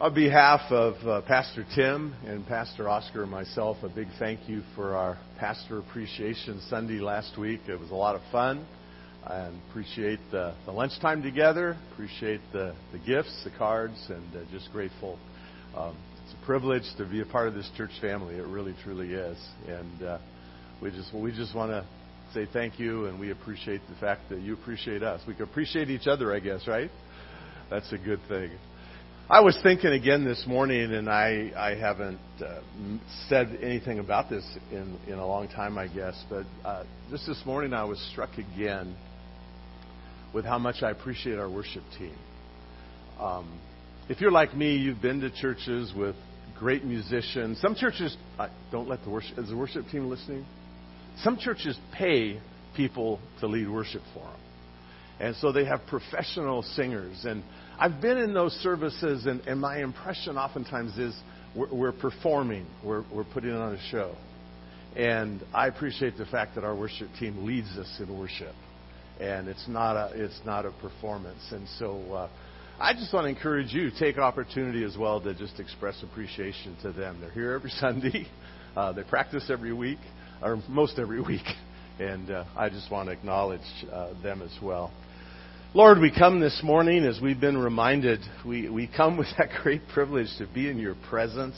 On behalf of uh, Pastor Tim and Pastor Oscar and myself, a big thank you for our Pastor Appreciation Sunday last week. It was a lot of fun. And appreciate the, the lunchtime together, appreciate the, the gifts, the cards, and uh, just grateful. Um, it's a privilege to be a part of this church family. It really, truly is. And uh, we just we just want to say thank you, and we appreciate the fact that you appreciate us. We can appreciate each other, I guess, right? That's a good thing. I was thinking again this morning, and I, I haven't uh, said anything about this in, in a long time, I guess, but uh, just this morning I was struck again with how much I appreciate our worship team. Um, if you're like me, you've been to churches with great musicians. Some churches uh, don't let the worship. Is the worship team listening? Some churches pay people to lead worship for them, and so they have professional singers and I've been in those services, and, and my impression oftentimes is we're, we're performing, we're, we're putting on a show. And I appreciate the fact that our worship team leads us in worship. And it's not a, it's not a performance. And so uh, I just want to encourage you take opportunity as well to just express appreciation to them. They're here every Sunday. Uh, they practice every week, or most every week. And uh, I just want to acknowledge uh, them as well. Lord, we come this morning as we've been reminded, we, we come with that great privilege to be in your presence.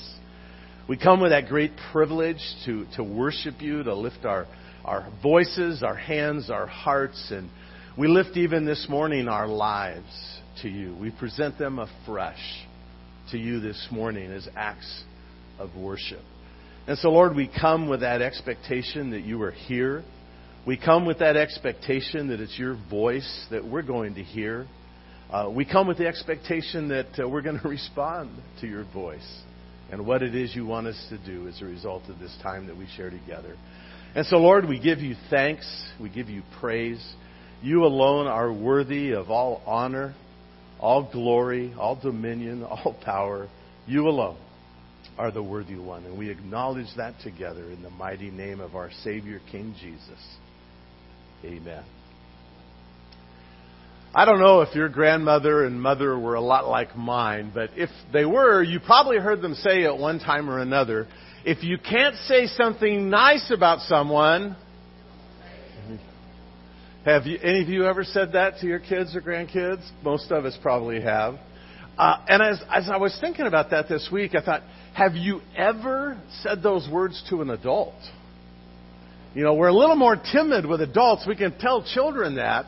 We come with that great privilege to, to worship you, to lift our, our voices, our hands, our hearts, and we lift even this morning our lives to you. We present them afresh to you this morning as acts of worship. And so, Lord, we come with that expectation that you are here we come with that expectation that it's your voice that we're going to hear. Uh, we come with the expectation that uh, we're going to respond to your voice and what it is you want us to do as a result of this time that we share together. And so, Lord, we give you thanks. We give you praise. You alone are worthy of all honor, all glory, all dominion, all power. You alone are the worthy one. And we acknowledge that together in the mighty name of our Savior, King Jesus. Amen. I don't know if your grandmother and mother were a lot like mine, but if they were, you probably heard them say at one time or another, if you can't say something nice about someone, have you, any of you ever said that to your kids or grandkids? Most of us probably have. Uh, and as, as I was thinking about that this week, I thought, have you ever said those words to an adult? You know, we're a little more timid with adults. We can tell children that.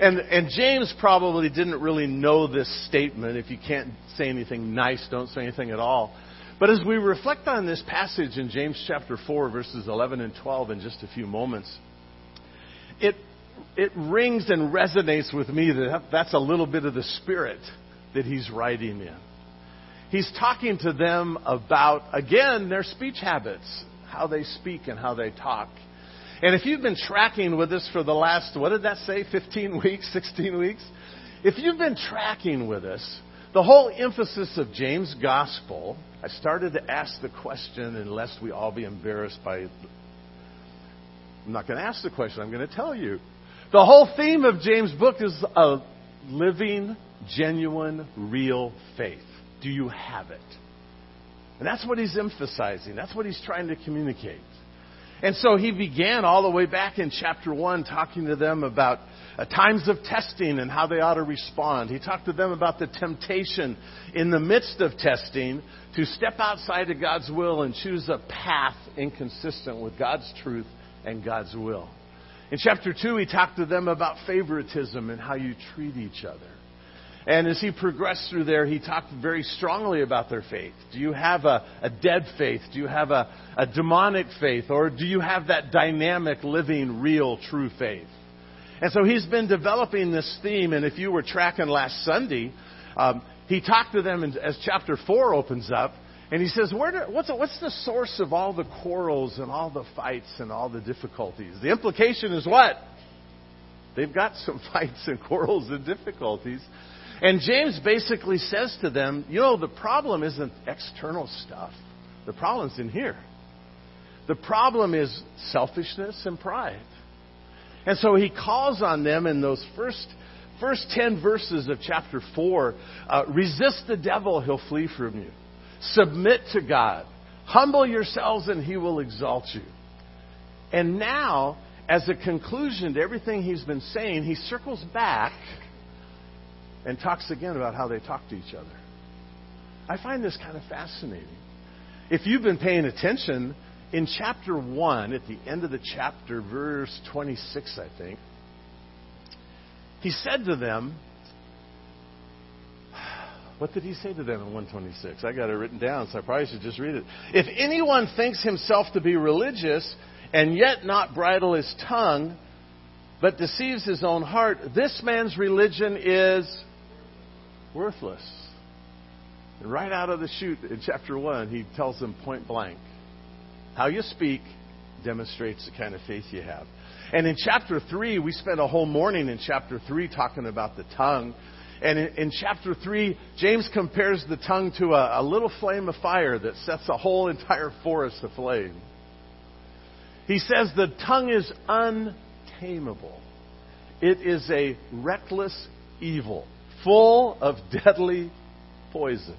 And, and James probably didn't really know this statement. If you can't say anything nice, don't say anything at all. But as we reflect on this passage in James chapter 4, verses 11 and 12 in just a few moments, it, it rings and resonates with me that that's a little bit of the spirit that he's writing in. He's talking to them about, again, their speech habits, how they speak and how they talk. And if you've been tracking with us for the last, what did that say, 15 weeks, 16 weeks? If you've been tracking with us, the whole emphasis of James' gospel, I started to ask the question, and lest we all be embarrassed by. I'm not going to ask the question, I'm going to tell you. The whole theme of James' book is a living, genuine, real faith. Do you have it? And that's what he's emphasizing. That's what he's trying to communicate. And so he began all the way back in chapter 1 talking to them about uh, times of testing and how they ought to respond. He talked to them about the temptation in the midst of testing to step outside of God's will and choose a path inconsistent with God's truth and God's will. In chapter 2, he talked to them about favoritism and how you treat each other. And as he progressed through there, he talked very strongly about their faith. Do you have a, a dead faith? Do you have a, a demonic faith? Or do you have that dynamic, living, real, true faith? And so he's been developing this theme. And if you were tracking last Sunday, um, he talked to them as chapter 4 opens up. And he says, Where do, what's, what's the source of all the quarrels and all the fights and all the difficulties? The implication is what? They've got some fights and quarrels and difficulties. And James basically says to them, you know, the problem isn't external stuff. The problem's in here. The problem is selfishness and pride. And so he calls on them in those first first 10 verses of chapter 4 uh, resist the devil, he'll flee from you. Submit to God. Humble yourselves, and he will exalt you. And now, as a conclusion to everything he's been saying, he circles back and talks again about how they talk to each other. I find this kind of fascinating. If you've been paying attention, in chapter 1, at the end of the chapter, verse 26, I think, he said to them, what did he say to them in 126? I got it written down, so I probably should just read it. If anyone thinks himself to be religious and yet not bridle his tongue, but deceives his own heart, this man's religion is worthless. And right out of the chute in chapter 1, he tells them point blank how you speak demonstrates the kind of faith you have. And in chapter 3, we spent a whole morning in chapter 3 talking about the tongue. And in, in chapter 3, James compares the tongue to a, a little flame of fire that sets a whole entire forest aflame. He says the tongue is untamable. It is a reckless evil, full of deadly poison.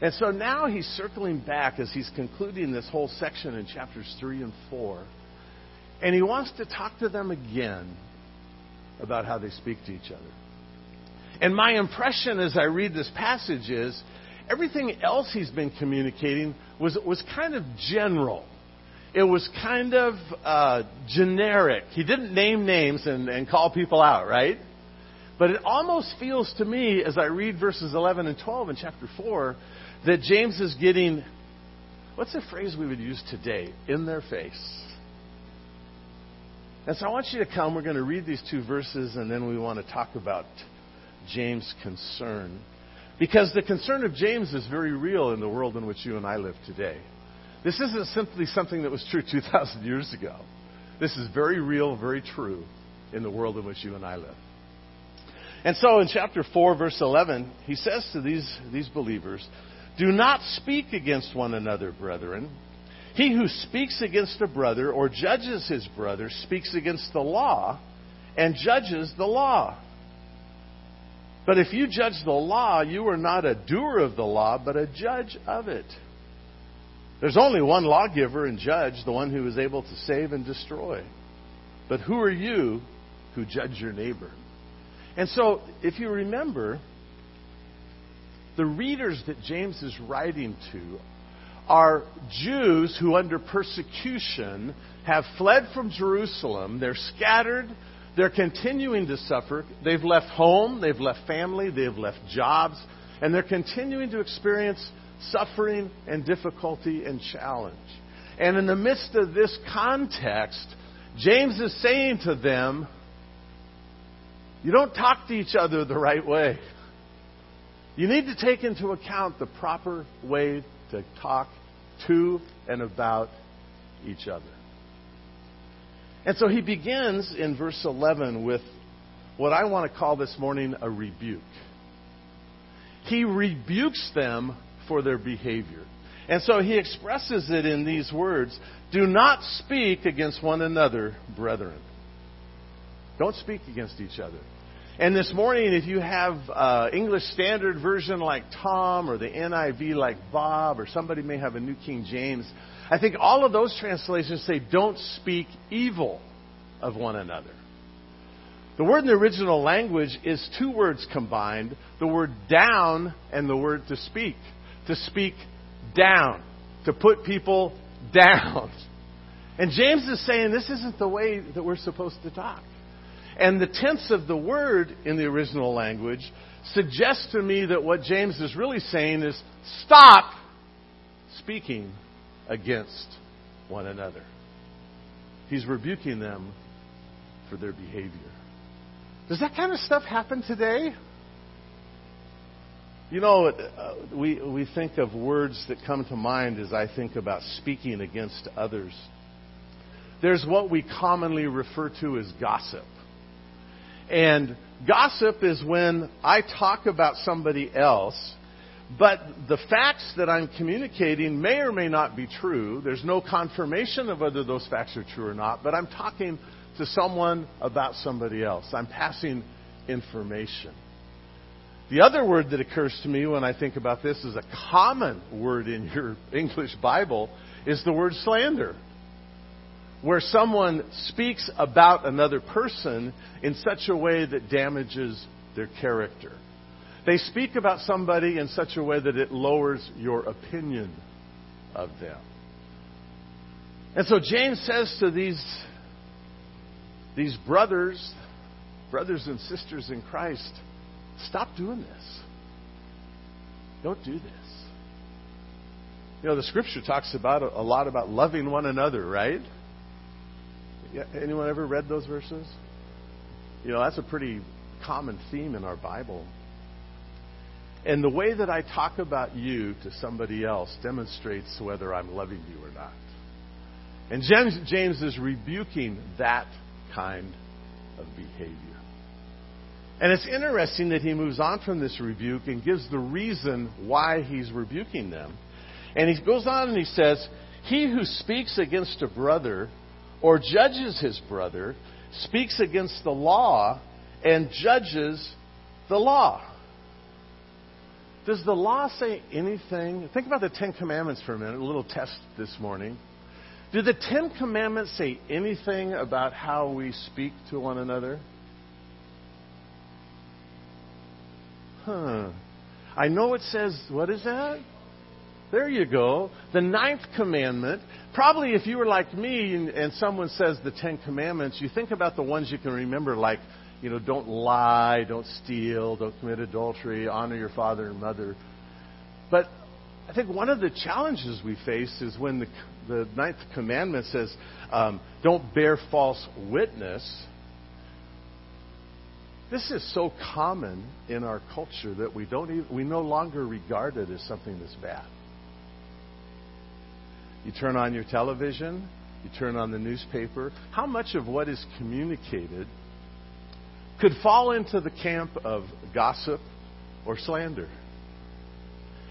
And so now he's circling back as he's concluding this whole section in chapters 3 and 4. And he wants to talk to them again about how they speak to each other. And my impression as I read this passage is everything else he's been communicating was, was kind of general. It was kind of uh, generic. He didn't name names and, and call people out, right? But it almost feels to me, as I read verses 11 and 12 in chapter 4, that James is getting, what's the phrase we would use today? In their face. And so I want you to come. We're going to read these two verses, and then we want to talk about James' concern. Because the concern of James is very real in the world in which you and I live today. This isn't simply something that was true 2,000 years ago. This is very real, very true in the world in which you and I live. And so in chapter 4, verse 11, he says to these, these believers, do not speak against one another, brethren. He who speaks against a brother or judges his brother speaks against the law and judges the law. But if you judge the law, you are not a doer of the law, but a judge of it. There's only one lawgiver and judge, the one who is able to save and destroy. But who are you who judge your neighbor? And so, if you remember, the readers that James is writing to are Jews who, under persecution, have fled from Jerusalem. They're scattered. They're continuing to suffer. They've left home. They've left family. They've left jobs. And they're continuing to experience suffering and difficulty and challenge. And in the midst of this context, James is saying to them, You don't talk to each other the right way. You need to take into account the proper way to talk to and about each other. And so he begins in verse 11 with what I want to call this morning a rebuke. He rebukes them for their behavior. And so he expresses it in these words Do not speak against one another, brethren. Don't speak against each other. And this morning, if you have uh, English Standard Version like Tom or the NIV like Bob or somebody may have a New King James, I think all of those translations say don't speak evil of one another. The word in the original language is two words combined the word down and the word to speak. To speak down, to put people down. And James is saying this isn't the way that we're supposed to talk. And the tense of the word in the original language suggests to me that what James is really saying is stop speaking against one another. He's rebuking them for their behavior. Does that kind of stuff happen today? You know, uh, we, we think of words that come to mind as I think about speaking against others. There's what we commonly refer to as gossip. And gossip is when I talk about somebody else, but the facts that I'm communicating may or may not be true. There's no confirmation of whether those facts are true or not, but I'm talking to someone about somebody else. I'm passing information. The other word that occurs to me when I think about this is a common word in your English Bible is the word slander. Where someone speaks about another person in such a way that damages their character. They speak about somebody in such a way that it lowers your opinion of them. And so James says to these, these brothers, brothers and sisters in Christ, stop doing this. Don't do this. You know, the scripture talks about a lot about loving one another, right? Anyone ever read those verses? You know, that's a pretty common theme in our Bible. And the way that I talk about you to somebody else demonstrates whether I'm loving you or not. And James, James is rebuking that kind of behavior. And it's interesting that he moves on from this rebuke and gives the reason why he's rebuking them. And he goes on and he says, He who speaks against a brother or judges his brother speaks against the law and judges the law. Does the law say anything? Think about the Ten Commandments for a minute, a little test this morning. Do the Ten Commandments say anything about how we speak to one another? Huh. I know it says, what is that? There you go. The ninth commandment. Probably if you were like me and, and, someone says the Ten Commandments, you think about the ones you can remember, like, you know, don't lie, don't steal, don't commit adultery, honor your father and mother. But I think one of the challenges we face is when the, the ninth commandment says, um, don't bear false witness. This is so common in our culture that we don't even, we no longer regard it as something that's bad. You turn on your television, you turn on the newspaper. How much of what is communicated could fall into the camp of gossip or slander?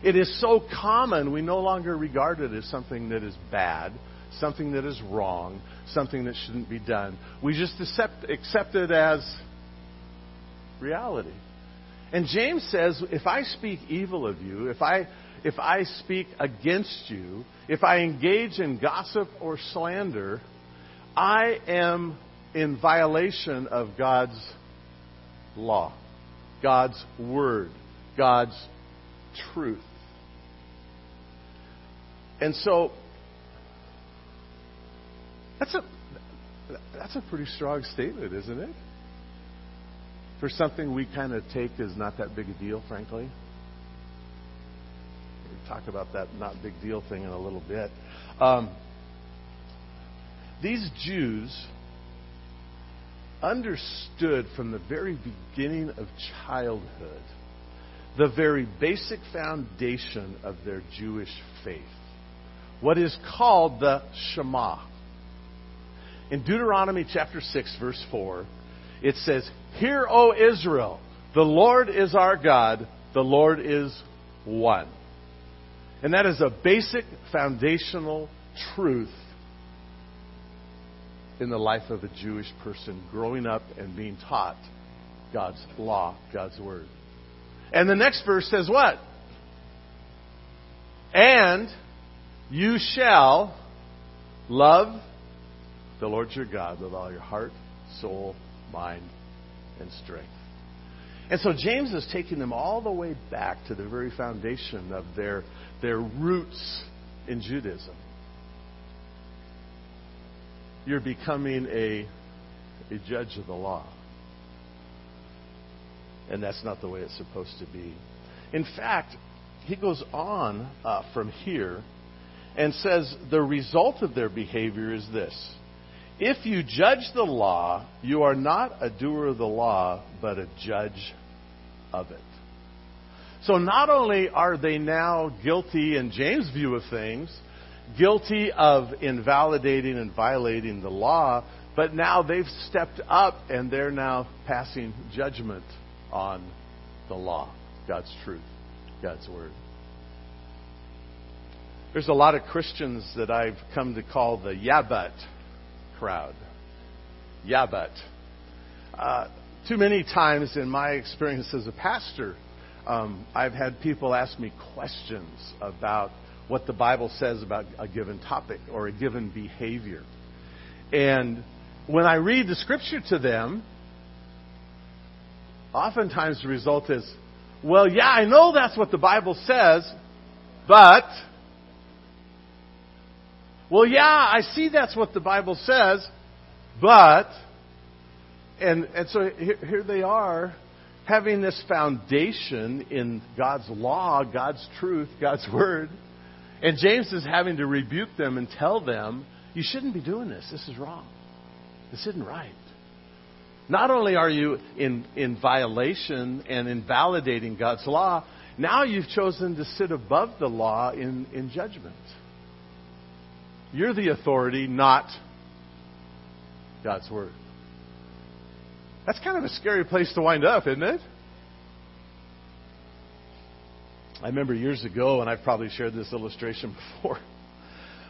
It is so common, we no longer regard it as something that is bad, something that is wrong, something that shouldn't be done. We just accept, accept it as reality. And James says, if I speak evil of you, if I, if I speak against you, if I engage in gossip or slander, I am in violation of God's law, God's word, God's truth. And so that's a that's a pretty strong statement, isn't it? For something we kind of take as not that big a deal, frankly. Talk about that not big deal thing in a little bit. Um, these Jews understood from the very beginning of childhood the very basic foundation of their Jewish faith what is called the Shema. In Deuteronomy chapter 6, verse 4, it says, Hear, O Israel, the Lord is our God, the Lord is one. And that is a basic foundational truth in the life of a Jewish person growing up and being taught God's law, God's word. And the next verse says what? And you shall love the Lord your God with all your heart, soul, mind, and strength. And so James is taking them all the way back to the very foundation of their, their roots in Judaism. You're becoming a, a judge of the law. And that's not the way it's supposed to be. In fact, he goes on uh, from here and says the result of their behavior is this. If you judge the law, you are not a doer of the law, but a judge of it. So not only are they now guilty, in James' view of things, guilty of invalidating and violating the law, but now they've stepped up and they're now passing judgment on the law, God's truth, God's word. There's a lot of Christians that I've come to call the yeah but crowd. Yeah but. Uh, too many times in my experience as a pastor, um, I've had people ask me questions about what the Bible says about a given topic or a given behavior. And when I read the scripture to them, oftentimes the result is, well, yeah, I know that's what the Bible says, but, well, yeah, I see that's what the Bible says, but, and, and so here, here they are having this foundation in God's law, God's truth, God's word. And James is having to rebuke them and tell them, you shouldn't be doing this. This is wrong. This isn't right. Not only are you in, in violation and invalidating God's law, now you've chosen to sit above the law in, in judgment. You're the authority, not God's Word. That's kind of a scary place to wind up, isn't it? I remember years ago, and I've probably shared this illustration before,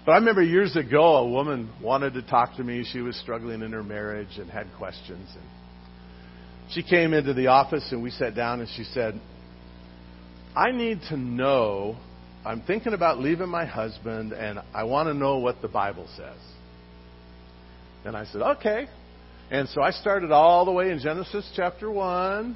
but I remember years ago a woman wanted to talk to me. She was struggling in her marriage and had questions. And she came into the office and we sat down and she said, I need to know, I'm thinking about leaving my husband and I want to know what the Bible says. And I said, okay. And so I started all the way in Genesis chapter 1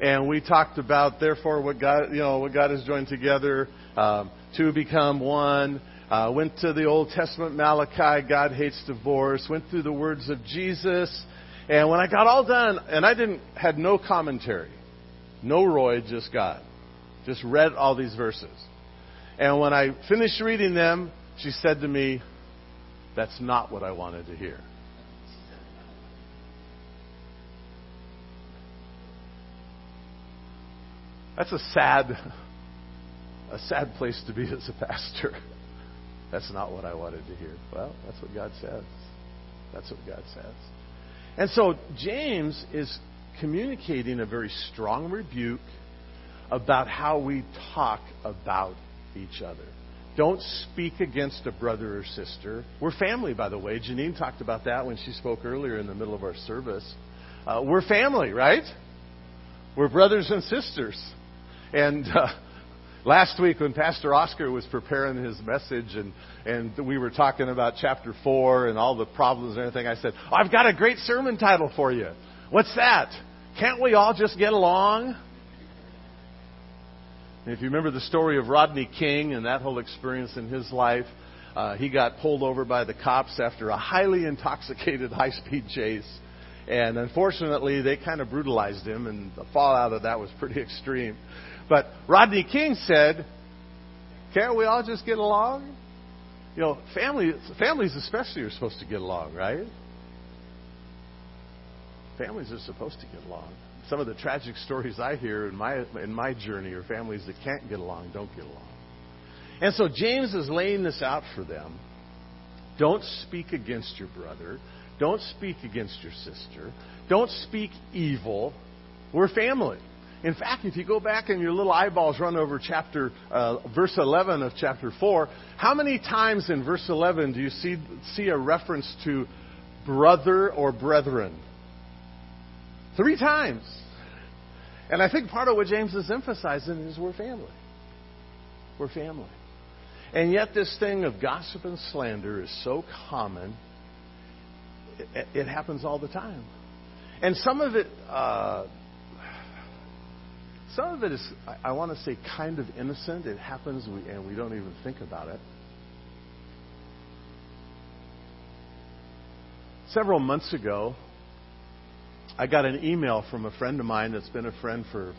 and we talked about therefore what God, you know, what God has joined together um, to become one. Uh, went to the Old Testament Malachi, God hates divorce. Went through the words of Jesus, and when I got all done, and I didn't had no commentary, no Roy, just God, just read all these verses. And when I finished reading them, she said to me, "That's not what I wanted to hear." That's a sad, a sad place to be as a pastor. That's not what I wanted to hear. Well, that's what God says. That's what God says. And so James is communicating a very strong rebuke about how we talk about each other. Don't speak against a brother or sister. We're family, by the way. Janine talked about that when she spoke earlier in the middle of our service. Uh, we're family, right? We're brothers and sisters. And uh, last week, when Pastor Oscar was preparing his message and, and we were talking about chapter 4 and all the problems and everything, I said, oh, I've got a great sermon title for you. What's that? Can't we all just get along? If you remember the story of Rodney King and that whole experience in his life, uh, he got pulled over by the cops after a highly intoxicated high speed chase. And unfortunately, they kind of brutalized him, and the fallout of that was pretty extreme. But Rodney King said, Can't we all just get along? You know, family, families especially are supposed to get along, right? Families are supposed to get along. Some of the tragic stories I hear in my in my journey are families that can't get along, don't get along. And so James is laying this out for them. Don't speak against your brother. Don't speak against your sister. Don't speak evil. We're family. In fact, if you go back and your little eyeballs run over chapter uh, verse 11 of chapter 4, how many times in verse 11 do you see see a reference to brother or brethren? Three times. And I think part of what James is emphasizing is we're family. We're family. And yet this thing of gossip and slander is so common. It, it happens all the time. And some of it uh, some of it is, I want to say, kind of innocent. It happens and we don't even think about it. Several months ago, I got an email from a friend of mine that's been a friend for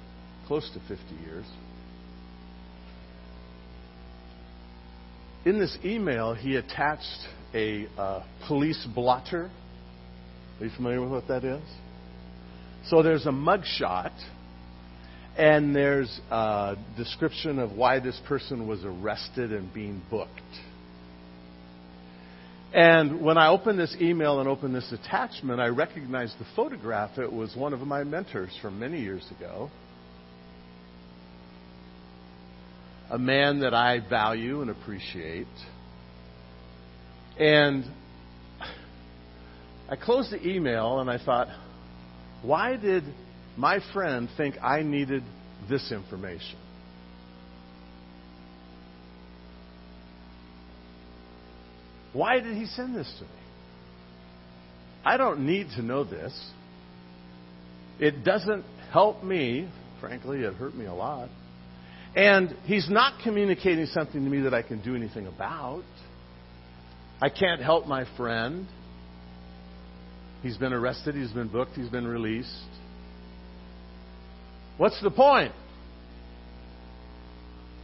close to 50 years. In this email, he attached a uh, police blotter. Are you familiar with what that is? So there's a mugshot and there's a description of why this person was arrested and being booked. And when I opened this email and opened this attachment, I recognized the photograph. It was one of my mentors from many years ago. A man that I value and appreciate. And I closed the email and I thought, Why did my friend think I needed this information? Why did he send this to me? I don't need to know this. It doesn't help me. Frankly, it hurt me a lot. And he's not communicating something to me that I can do anything about. I can't help my friend. He's been arrested, he's been booked, he's been released. What's the point?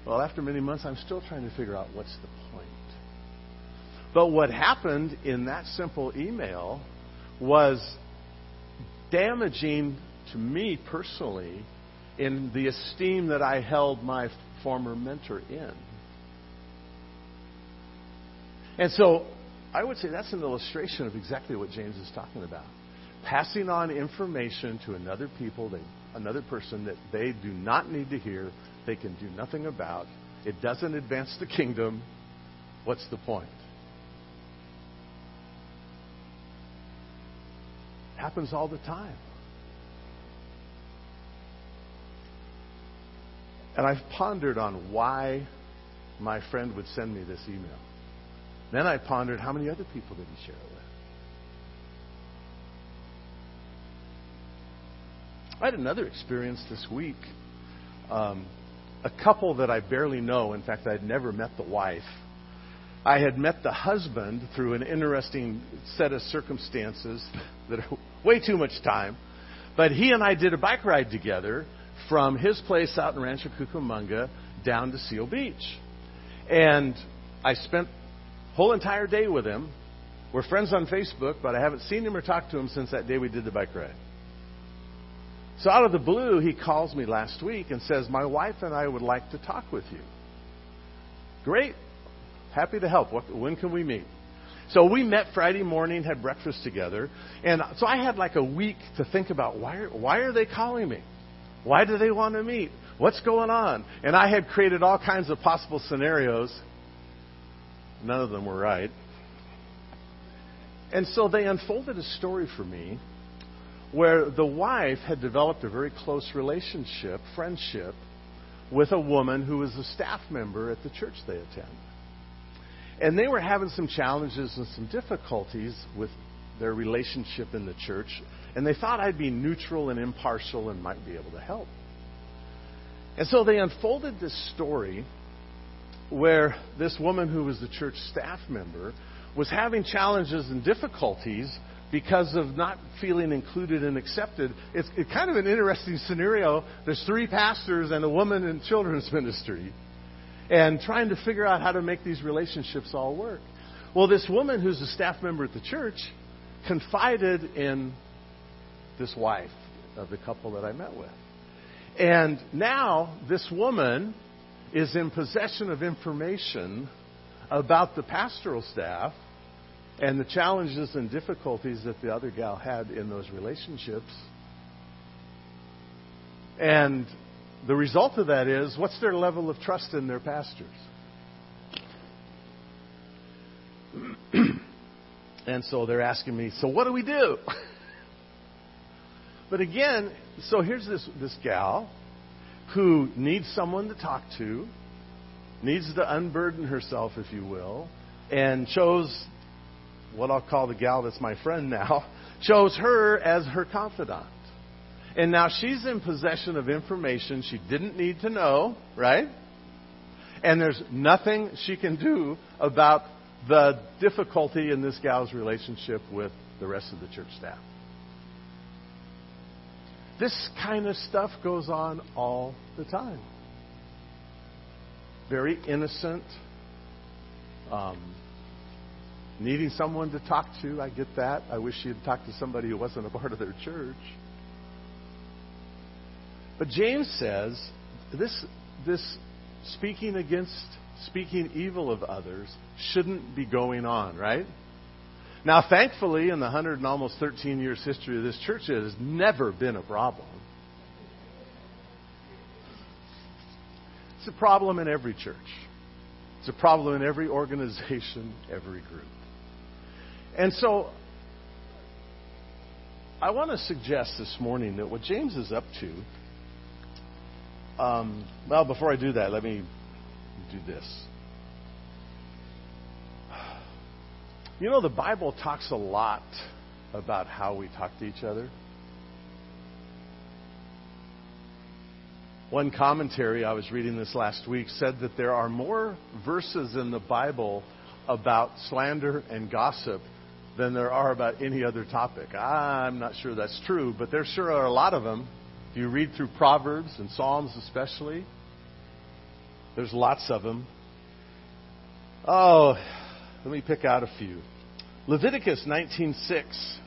Well, after many months, I'm still trying to figure out what's the point. But what happened in that simple email was damaging to me personally in the esteem that I held my former mentor in. And so I would say that's an illustration of exactly what James is talking about. Passing on information to another people, they, another person that they do not need to hear, they can do nothing about. It doesn't advance the kingdom. What's the point? It happens all the time. And I've pondered on why my friend would send me this email. Then I pondered how many other people did he share it with? I had another experience this week. Um, a couple that I barely know. In fact, I'd never met the wife. I had met the husband through an interesting set of circumstances that are way too much time. But he and I did a bike ride together from his place out in Rancho Cucamonga down to Seal Beach. And I spent whole entire day with him. We're friends on Facebook, but I haven't seen him or talked to him since that day we did the bike ride. So out of the blue, he calls me last week and says, My wife and I would like to talk with you. Great. Happy to help. What, when can we meet? So we met Friday morning, had breakfast together, and so I had like a week to think about why are, why are they calling me? Why do they want to meet? What's going on? And I had created all kinds of possible scenarios. None of them were right. And so they unfolded a story for me where the wife had developed a very close relationship, friendship, with a woman who was a staff member at the church they attend. And they were having some challenges and some difficulties with their relationship in the church. And they thought I'd be neutral and impartial and might be able to help. And so they unfolded this story where this woman who was the church staff member was having challenges and difficulties because of not feeling included and accepted. It's, it's kind of an interesting scenario. There's three pastors and a woman in children's ministry and trying to figure out how to make these relationships all work. Well, this woman who's a staff member at the church confided in this wife of the couple that I met with. And now this woman is in possession of information about the pastoral staff and the challenges and difficulties that the other gal had in those relationships. And the result of that is what's their level of trust in their pastors? and so they're asking me, so what do we do? but again, so here's this, this gal who needs someone to talk to, needs to unburden herself, if you will, and chose what I'll call the gal that's my friend now, chose her as her confidant. And now she's in possession of information she didn't need to know, right? And there's nothing she can do about the difficulty in this gal's relationship with the rest of the church staff. This kind of stuff goes on all the time. Very innocent, um, needing someone to talk to. I get that. I wish had talked to somebody who wasn't a part of their church. But James says this, this speaking against, speaking evil of others shouldn't be going on, right? Now, thankfully, in the 100 and almost 13 years history of this church, it has never been a problem. It's a problem in every church. It's a problem in every organization, every group. And so I want to suggest this morning that what James is up to. Um, well, before I do that, let me do this. You know, the Bible talks a lot about how we talk to each other. One commentary I was reading this last week said that there are more verses in the Bible about slander and gossip than there are about any other topic. I'm not sure that's true, but there sure are a lot of them. If you read through Proverbs and Psalms especially, there's lots of them. Oh, let me pick out a few. Leviticus 19:6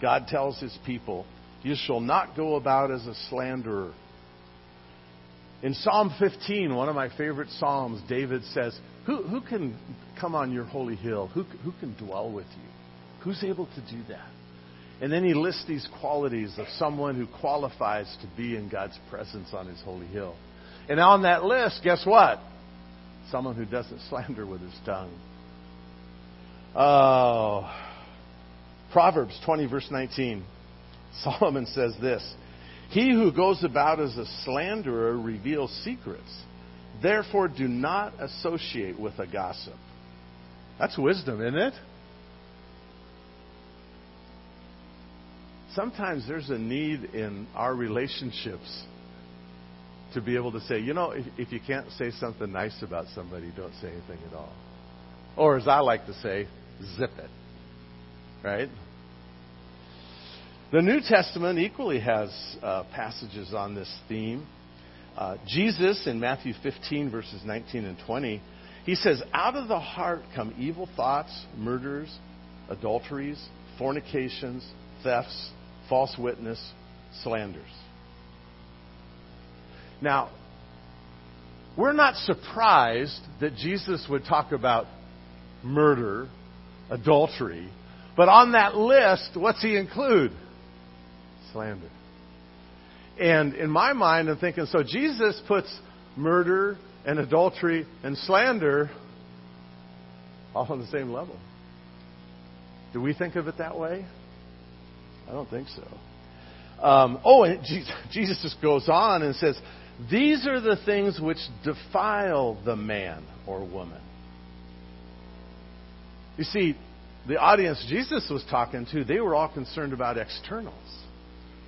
God tells his people, "You shall not go about as a slanderer." In Psalm 15, one of my favorite psalms, David says, "Who, who can come on your holy hill? Who, who can dwell with you? Who's able to do that?" And then he lists these qualities of someone who qualifies to be in God's presence on his holy hill. And on that list, guess what? Someone who doesn't slander with his tongue. Oh, Proverbs 20, verse 19. Solomon says this He who goes about as a slanderer reveals secrets. Therefore, do not associate with a gossip. That's wisdom, isn't it? Sometimes there's a need in our relationships to be able to say, you know, if, if you can't say something nice about somebody, don't say anything at all. Or as I like to say, zip it. Right? The New Testament equally has uh, passages on this theme. Uh, Jesus in Matthew 15, verses 19 and 20, he says, Out of the heart come evil thoughts, murders, adulteries, fornications, thefts, false witness, slanders. Now, we're not surprised that Jesus would talk about murder, adultery, but on that list, what's he include? slander. And in my mind, I'm thinking, so Jesus puts murder and adultery and slander all on the same level. Do we think of it that way? I don't think so. Um, oh, and Jesus just goes on and says, These are the things which defile the man or woman. You see, the audience Jesus was talking to, they were all concerned about externals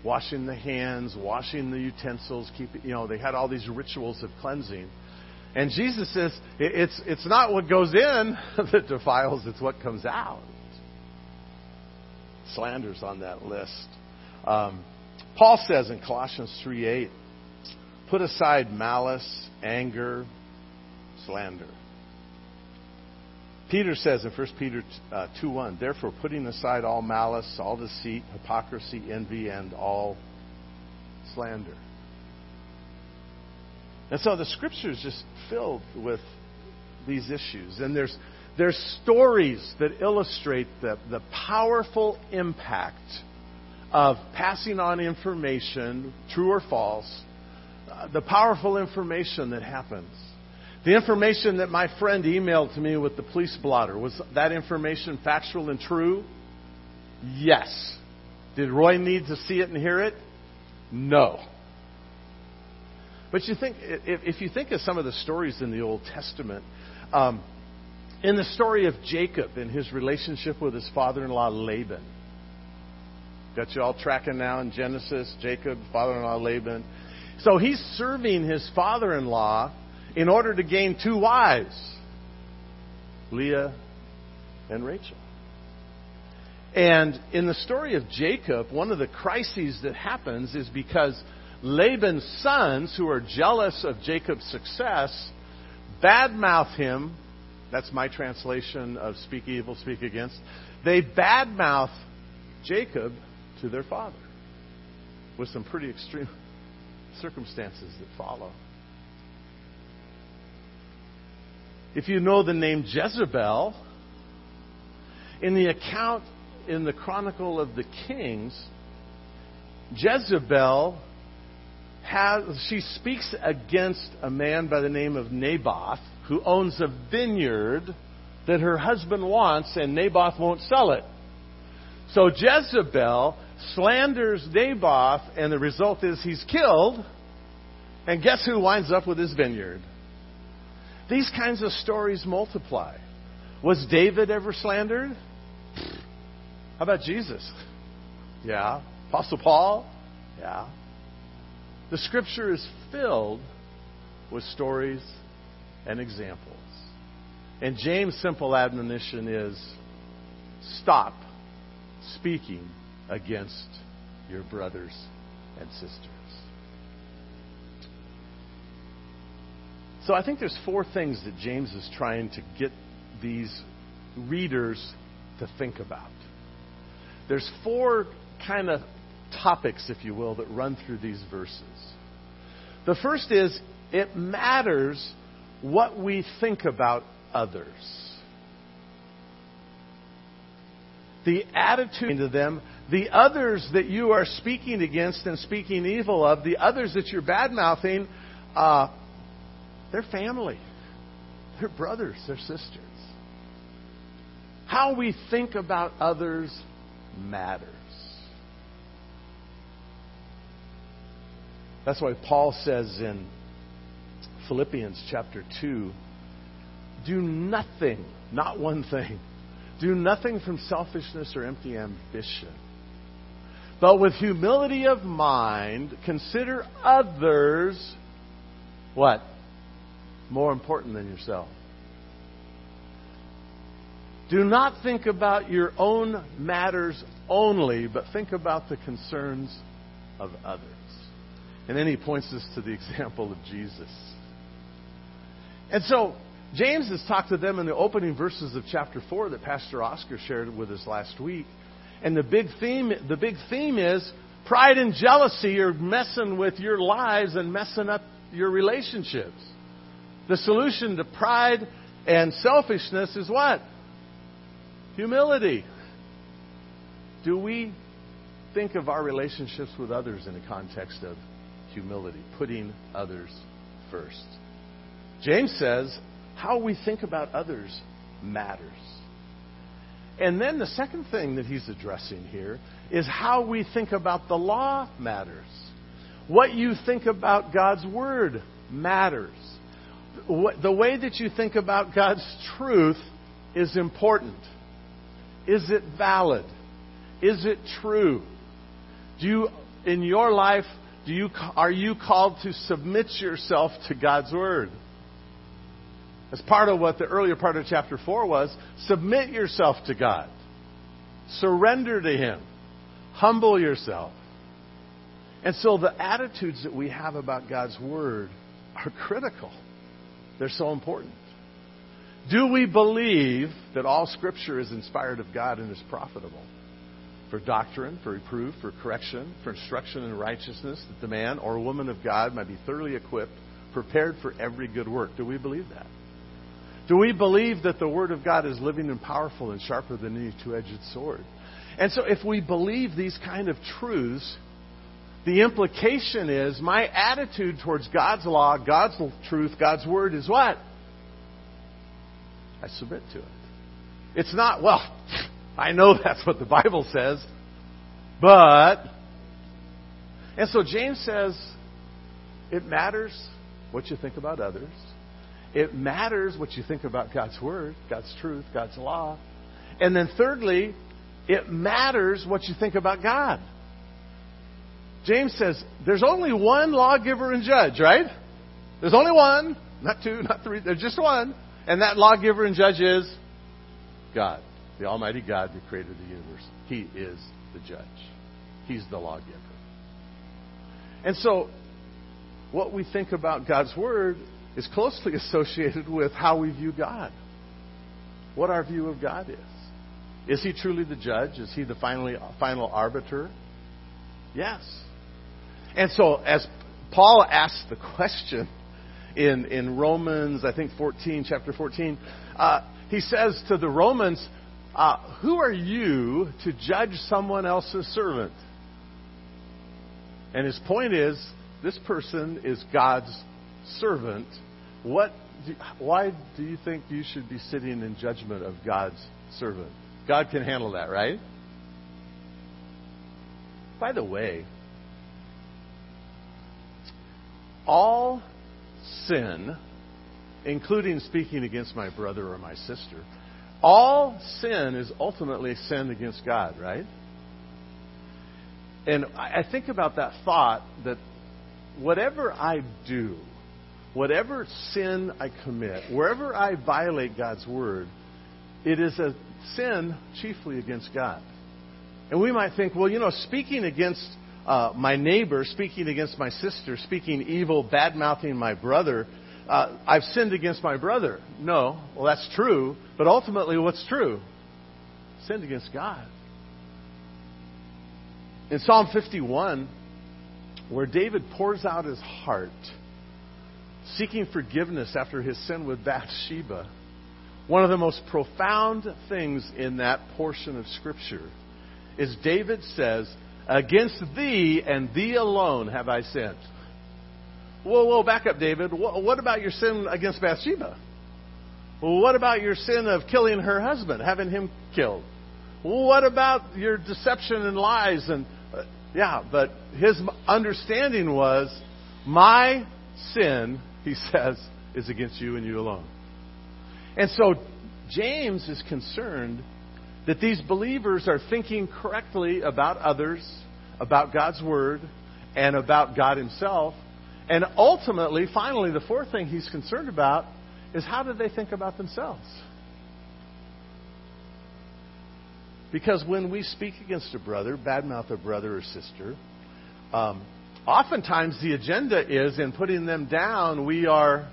washing the hands, washing the utensils, keeping, you know, they had all these rituals of cleansing. And Jesus says it's, it's not what goes in that defiles, it's what comes out. Slander's on that list. Um, Paul says in Colossians 3 8, put aside malice, anger, slander. Peter says in 1 Peter uh, 2 1, therefore, putting aside all malice, all deceit, hypocrisy, envy, and all slander. And so the scripture is just filled with these issues. And there's, there's stories that illustrate the, the powerful impact of passing on information, true or false, uh, the powerful information that happens. The information that my friend emailed to me with the police blotter, was that information factual and true? Yes. Did Roy need to see it and hear it? No. But you think, if you think of some of the stories in the Old Testament, um, in the story of Jacob and his relationship with his father-in-law Laban, got you all tracking now in Genesis, Jacob, father-in-law Laban. So he's serving his father-in-law in order to gain two wives Leah and Rachel. And in the story of Jacob, one of the crises that happens is because Laban's sons, who are jealous of Jacob's success, badmouth him. That's my translation of speak evil, speak against. They badmouth Jacob to their father with some pretty extreme circumstances that follow. If you know the name Jezebel, in the account in the Chronicle of the Kings, Jezebel has, she speaks against a man by the name of Naboth who owns a vineyard that her husband wants and Naboth won't sell it. So Jezebel slanders Naboth, and the result is he's killed. And guess who winds up with his vineyard? These kinds of stories multiply. Was David ever slandered? How about Jesus? Yeah. Apostle Paul? Yeah. The scripture is filled with stories and examples. And James' simple admonition is stop speaking against your brothers and sisters. So I think there's four things that James is trying to get these readers to think about. There's four kind of topics, if you will, that run through these verses. The first is it matters what we think about others. The attitude to them, the others that you are speaking against and speaking evil of, the others that you're bad mouthing, uh, they're family. They're brothers, they're sisters. How we think about others matters. That's why Paul says in Philippians chapter 2 do nothing, not one thing, do nothing from selfishness or empty ambition. But with humility of mind, consider others what? More important than yourself. Do not think about your own matters only, but think about the concerns of others. And then he points us to the example of Jesus. And so, James has talked to them in the opening verses of chapter 4 that Pastor Oscar shared with us last week. And the big theme, the big theme is pride and jealousy are messing with your lives and messing up your relationships. The solution to pride and selfishness is what? Humility. Do we think of our relationships with others in the context of humility, putting others first? James says how we think about others matters. And then the second thing that he's addressing here is how we think about the law matters. What you think about God's Word matters. The way that you think about God's truth is important. Is it valid? Is it true? Do you, in your life, do you, are you called to submit yourself to God's Word? As part of what the earlier part of chapter 4 was, submit yourself to God. Surrender to Him. Humble yourself. And so the attitudes that we have about God's Word are critical. They're so important. Do we believe that all Scripture is inspired of God and is profitable? For doctrine, for reproof, for correction, for instruction in righteousness, that the man or woman of God might be thoroughly equipped, prepared for every good work. Do we believe that? Do we believe that the Word of God is living and powerful and sharper than any two edged sword? And so, if we believe these kind of truths, the implication is my attitude towards God's law, God's truth, God's Word is what? I submit to it. It's not, well, I know that's what the Bible says, but. And so James says it matters what you think about others. It matters what you think about God's Word, God's truth, God's law. And then thirdly, it matters what you think about God. James says there's only one lawgiver and judge, right? There's only one, not two, not three, there's just one. And that lawgiver and judge is God, the Almighty God who created the universe. He is the judge, He's the lawgiver. And so, what we think about God's Word is closely associated with how we view God. What our view of God is. Is He truly the judge? Is He the finally, final arbiter? Yes. And so, as Paul asks the question, in, in Romans, I think 14, chapter 14, uh, he says to the Romans, uh, Who are you to judge someone else's servant? And his point is, this person is God's servant. What do, why do you think you should be sitting in judgment of God's servant? God can handle that, right? By the way, all sin, including speaking against my brother or my sister, all sin is ultimately sin against God, right? And I think about that thought that whatever I do, whatever sin I commit, wherever I violate God's word, it is a sin chiefly against God. And we might think, well, you know, speaking against uh, my neighbor, speaking against my sister, speaking evil, bad mouthing my brother, uh, I've sinned against my brother. No, well, that's true, but ultimately, what's true? Sinned against God. In Psalm 51, where David pours out his heart, seeking forgiveness after his sin with Bathsheba, one of the most profound things in that portion of Scripture is David says, Against thee and thee alone have I sinned. Whoa, whoa, back up, David. What about your sin against Bathsheba? What about your sin of killing her husband, having him killed? What about your deception and lies? And uh, yeah, but his understanding was, my sin, he says, is against you and you alone. And so James is concerned that these believers are thinking correctly about others, about God's Word, and about God Himself. And ultimately, finally, the fourth thing he's concerned about is how do they think about themselves? Because when we speak against a brother, badmouth a brother or sister, um, oftentimes the agenda is in putting them down, we are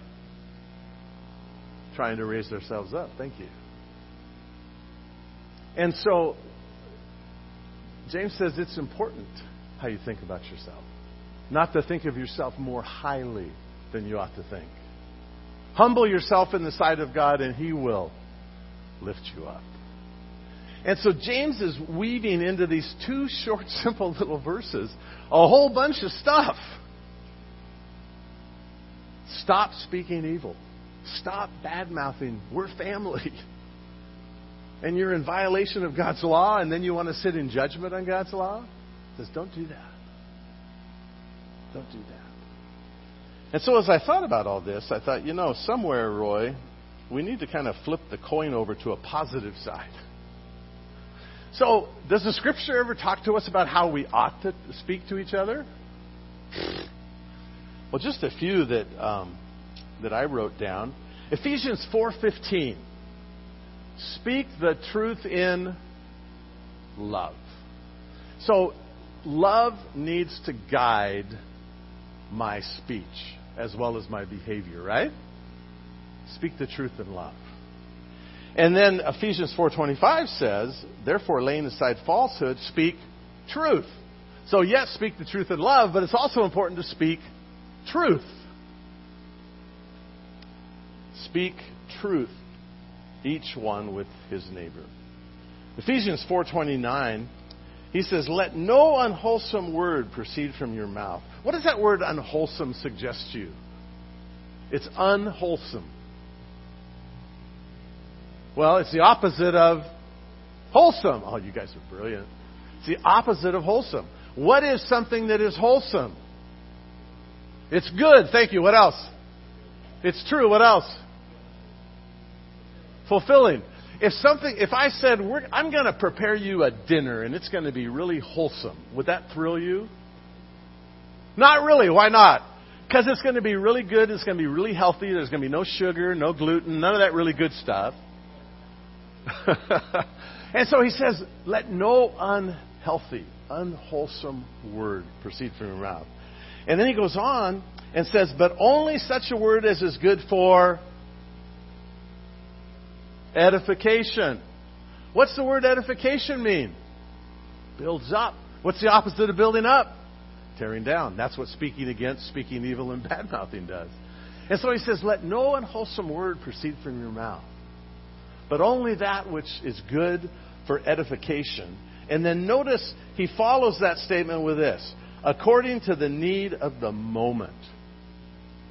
trying to raise ourselves up. Thank you. And so, James says it's important how you think about yourself. Not to think of yourself more highly than you ought to think. Humble yourself in the sight of God, and He will lift you up. And so James is weaving into these two short, simple little verses a whole bunch of stuff. Stop speaking evil. Stop bad mouthing. We're family. And you're in violation of God's law, and then you want to sit in judgment on God's law? He says, don't do that. Don't do that. And so as I thought about all this, I thought, you know, somewhere, Roy, we need to kind of flip the coin over to a positive side. So, does the scripture ever talk to us about how we ought to speak to each other? Well, just a few that um, that I wrote down. Ephesians four fifteen. Speak the truth in love. So, love needs to guide my speech as well as my behavior, right? Speak the truth in love. And then Ephesians 4:25 says, "Therefore laying aside falsehood, speak truth." So yes, speak the truth in love, but it's also important to speak truth. Speak truth each one with his neighbor. Ephesians 4:29 he says, "Let no unwholesome word proceed from your mouth." What does that word unwholesome suggest to you? It's unwholesome. Well, it's the opposite of wholesome. Oh, you guys are brilliant. It's the opposite of wholesome. What is something that is wholesome? It's good. Thank you. What else? It's true. What else? Fulfilling. If something, if I said, I'm going to prepare you a dinner and it's going to be really wholesome, would that thrill you? Not really. Why not? Because it's going to be really good. It's going to be really healthy. There's going to be no sugar, no gluten, none of that really good stuff. and so he says, let no unhealthy, unwholesome word proceed from your mouth. And then he goes on and says, but only such a word as is good for edification. What's the word edification mean? Builds up. What's the opposite of building up? Tearing down. That's what speaking against, speaking evil, and bad mouthing does. And so he says, Let no unwholesome word proceed from your mouth, but only that which is good for edification. And then notice he follows that statement with this according to the need of the moment.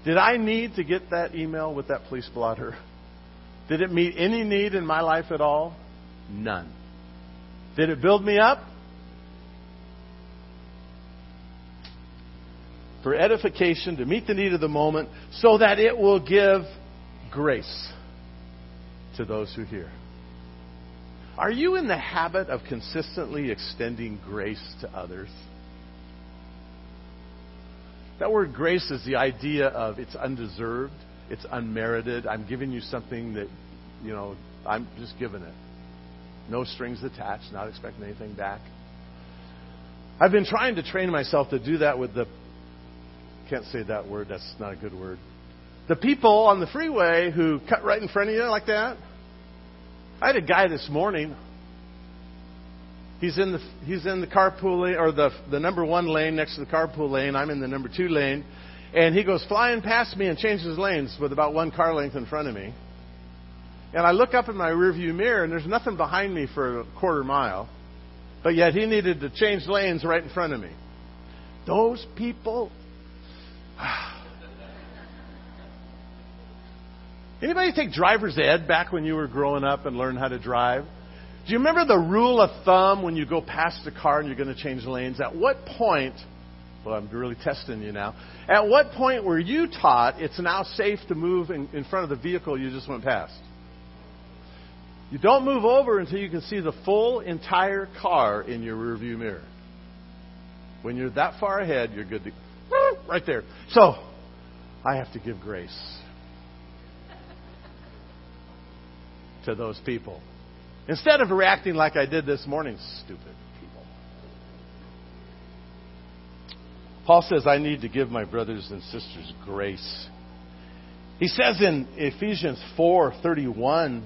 Did I need to get that email with that police blotter? Did it meet any need in my life at all? None. Did it build me up? for edification, to meet the need of the moment, so that it will give grace to those who hear. Are you in the habit of consistently extending grace to others? That word grace is the idea of it's undeserved, it's unmerited. I'm giving you something that, you know, I'm just giving it. No strings attached, not expecting anything back. I've been trying to train myself to do that with the. Can't say that word, that's not a good word. The people on the freeway who cut right in front of you like that. I had a guy this morning. He's in the he's in the carpool lane or the the number one lane next to the carpool lane. I'm in the number two lane, and he goes flying past me and changes lanes with about one car length in front of me. And I look up in my rearview mirror, and there's nothing behind me for a quarter mile, but yet he needed to change lanes right in front of me. Those people. Anybody take driver's ed back when you were growing up and learn how to drive? Do you remember the rule of thumb when you go past a car and you're going to change lanes? At what point, well, I'm really testing you now. At what point were you taught it's now safe to move in, in front of the vehicle you just went past? You don't move over until you can see the full entire car in your rearview mirror. When you're that far ahead, you're good to right there. So, I have to give grace to those people. Instead of reacting like I did this morning, stupid people. Paul says, I need to give my brothers and sisters grace. He says in Ephesians 4:31,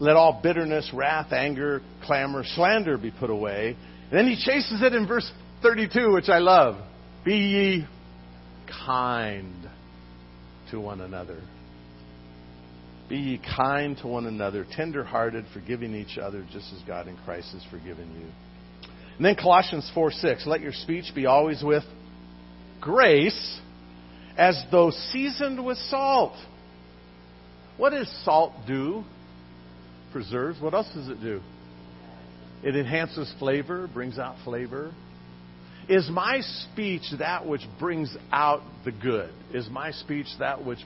let all bitterness, wrath, anger, clamor, slander be put away. And then he chases it in verse 32, which I love. Be ye kind to one another be ye kind to one another, tenderhearted, forgiving each other, just as God in Christ has forgiven you. And then Colossians 4 6, let your speech be always with grace, as though seasoned with salt. What does salt do? Preserves. What else does it do? It enhances flavor, brings out flavor. Is my speech that which brings out the good? Is my speech that which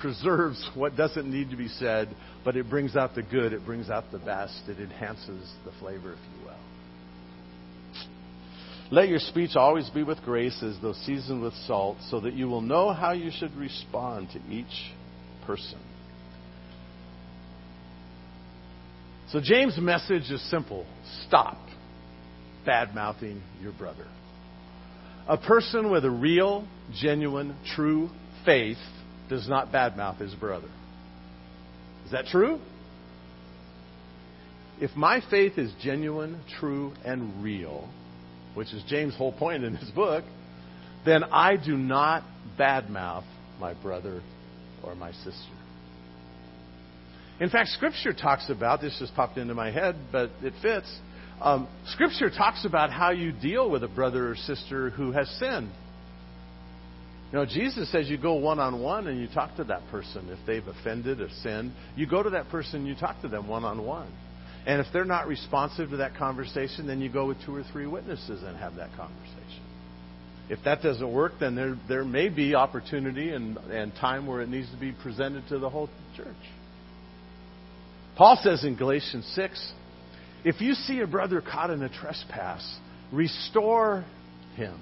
preserves what doesn't need to be said, but it brings out the good, it brings out the best, it enhances the flavor, if you will. Let your speech always be with grace as though seasoned with salt, so that you will know how you should respond to each person. So James' message is simple stop bad mouthing your brother. A person with a real, genuine, true faith does not badmouth his brother. Is that true? If my faith is genuine, true, and real, which is James' whole point in his book, then I do not badmouth my brother or my sister. In fact, Scripture talks about this, just popped into my head, but it fits. Um, scripture talks about how you deal with a brother or sister who has sinned. Know, Jesus says you go one on one and you talk to that person. If they've offended or sinned, you go to that person, you talk to them one on one. And if they're not responsive to that conversation, then you go with two or three witnesses and have that conversation. If that doesn't work, then there, there may be opportunity and, and time where it needs to be presented to the whole church. Paul says in Galatians 6 if you see a brother caught in a trespass, restore him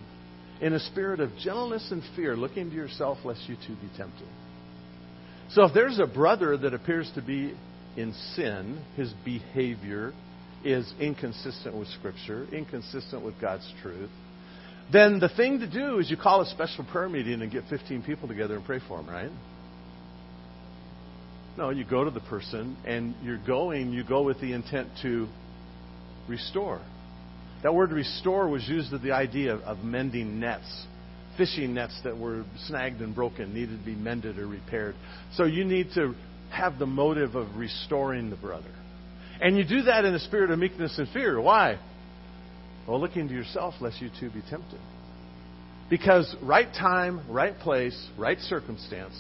in a spirit of gentleness and fear, looking to yourself lest you too be tempted. So if there's a brother that appears to be in sin, his behavior is inconsistent with Scripture, inconsistent with God's truth, then the thing to do is you call a special prayer meeting and get 15 people together and pray for him, right? No, you go to the person and you're going, you go with the intent to restore. That word restore was used with the idea of, mending nets. Fishing nets that were snagged and broken needed to be mended or repaired. So you need to have the motive of restoring the brother. And you do that in a spirit of meekness and fear. Why? Well, looking to yourself lest you too be tempted. Because right time, right place, right circumstance,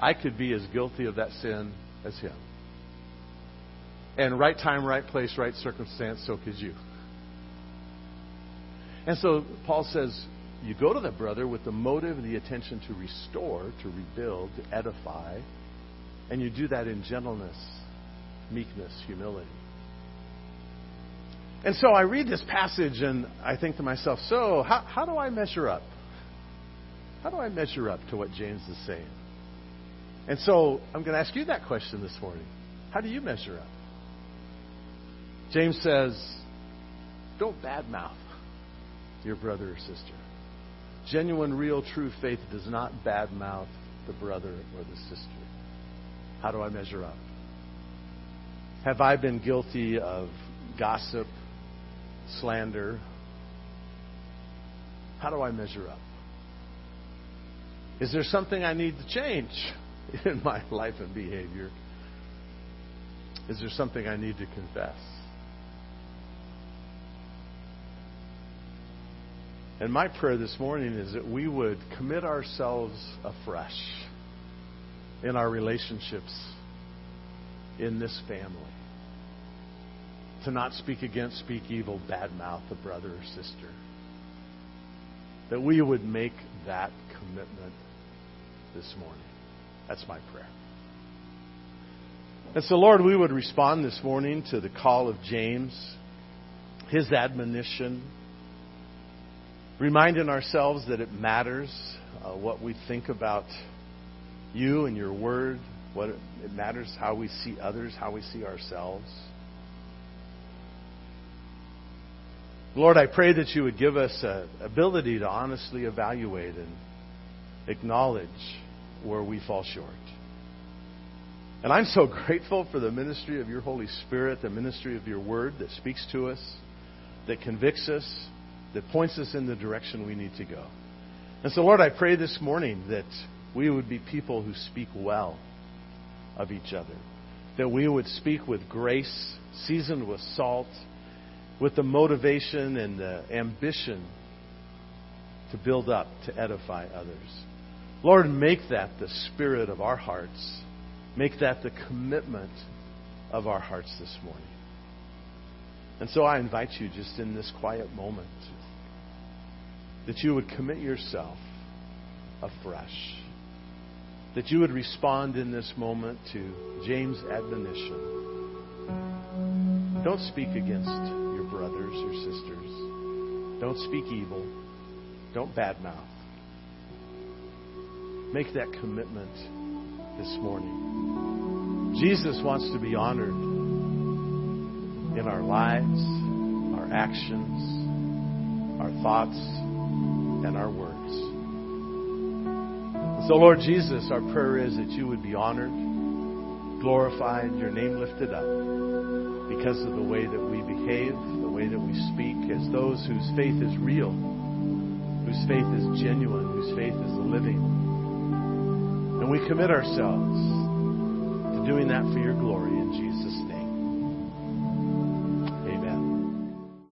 I could be as guilty of that sin as him. And right time, right place, right circumstance, so could you. And so Paul says, you go to the brother with the motive and the intention to restore, to rebuild, to edify, and you do that in gentleness, meekness, humility. And so I read this passage and I think to myself, so how, how do I measure up? How do I measure up to what James is saying? And so I'm going to ask you that question this morning. How do you measure up? James says, don't badmouth your brother or sister. Genuine, real, true faith does not badmouth the brother or the sister. How do I measure up? Have I been guilty of gossip, slander? How do I measure up? Is there something I need to change in my life and behavior? Is there something I need to confess? And my prayer this morning is that we would commit ourselves afresh in our relationships in this family. To not speak against, speak evil, badmouth a brother or sister. That we would make that commitment this morning. That's my prayer. And so, Lord, we would respond this morning to the call of James, his admonition reminding ourselves that it matters uh, what we think about you and your word, what it, it matters how we see others, how we see ourselves. Lord, I pray that you would give us an ability to honestly evaluate and acknowledge where we fall short. And I'm so grateful for the ministry of your Holy Spirit, the ministry of your word that speaks to us, that convicts us, that points us in the direction we need to go. And so, Lord, I pray this morning that we would be people who speak well of each other, that we would speak with grace, seasoned with salt, with the motivation and the ambition to build up, to edify others. Lord, make that the spirit of our hearts. Make that the commitment of our hearts this morning. And so I invite you just in this quiet moment that you would commit yourself afresh. That you would respond in this moment to James' admonition. Don't speak against your brothers or sisters. Don't speak evil. Don't badmouth. Make that commitment this morning. Jesus wants to be honored in our lives, our actions, our thoughts, and our words. so, Lord Jesus, our prayer is that you would be honored, glorified, your name lifted up because of the way that we behave, the way that we speak, as those whose faith is real, whose faith is genuine, whose faith is living. And we commit ourselves to doing that for your glory in Jesus'.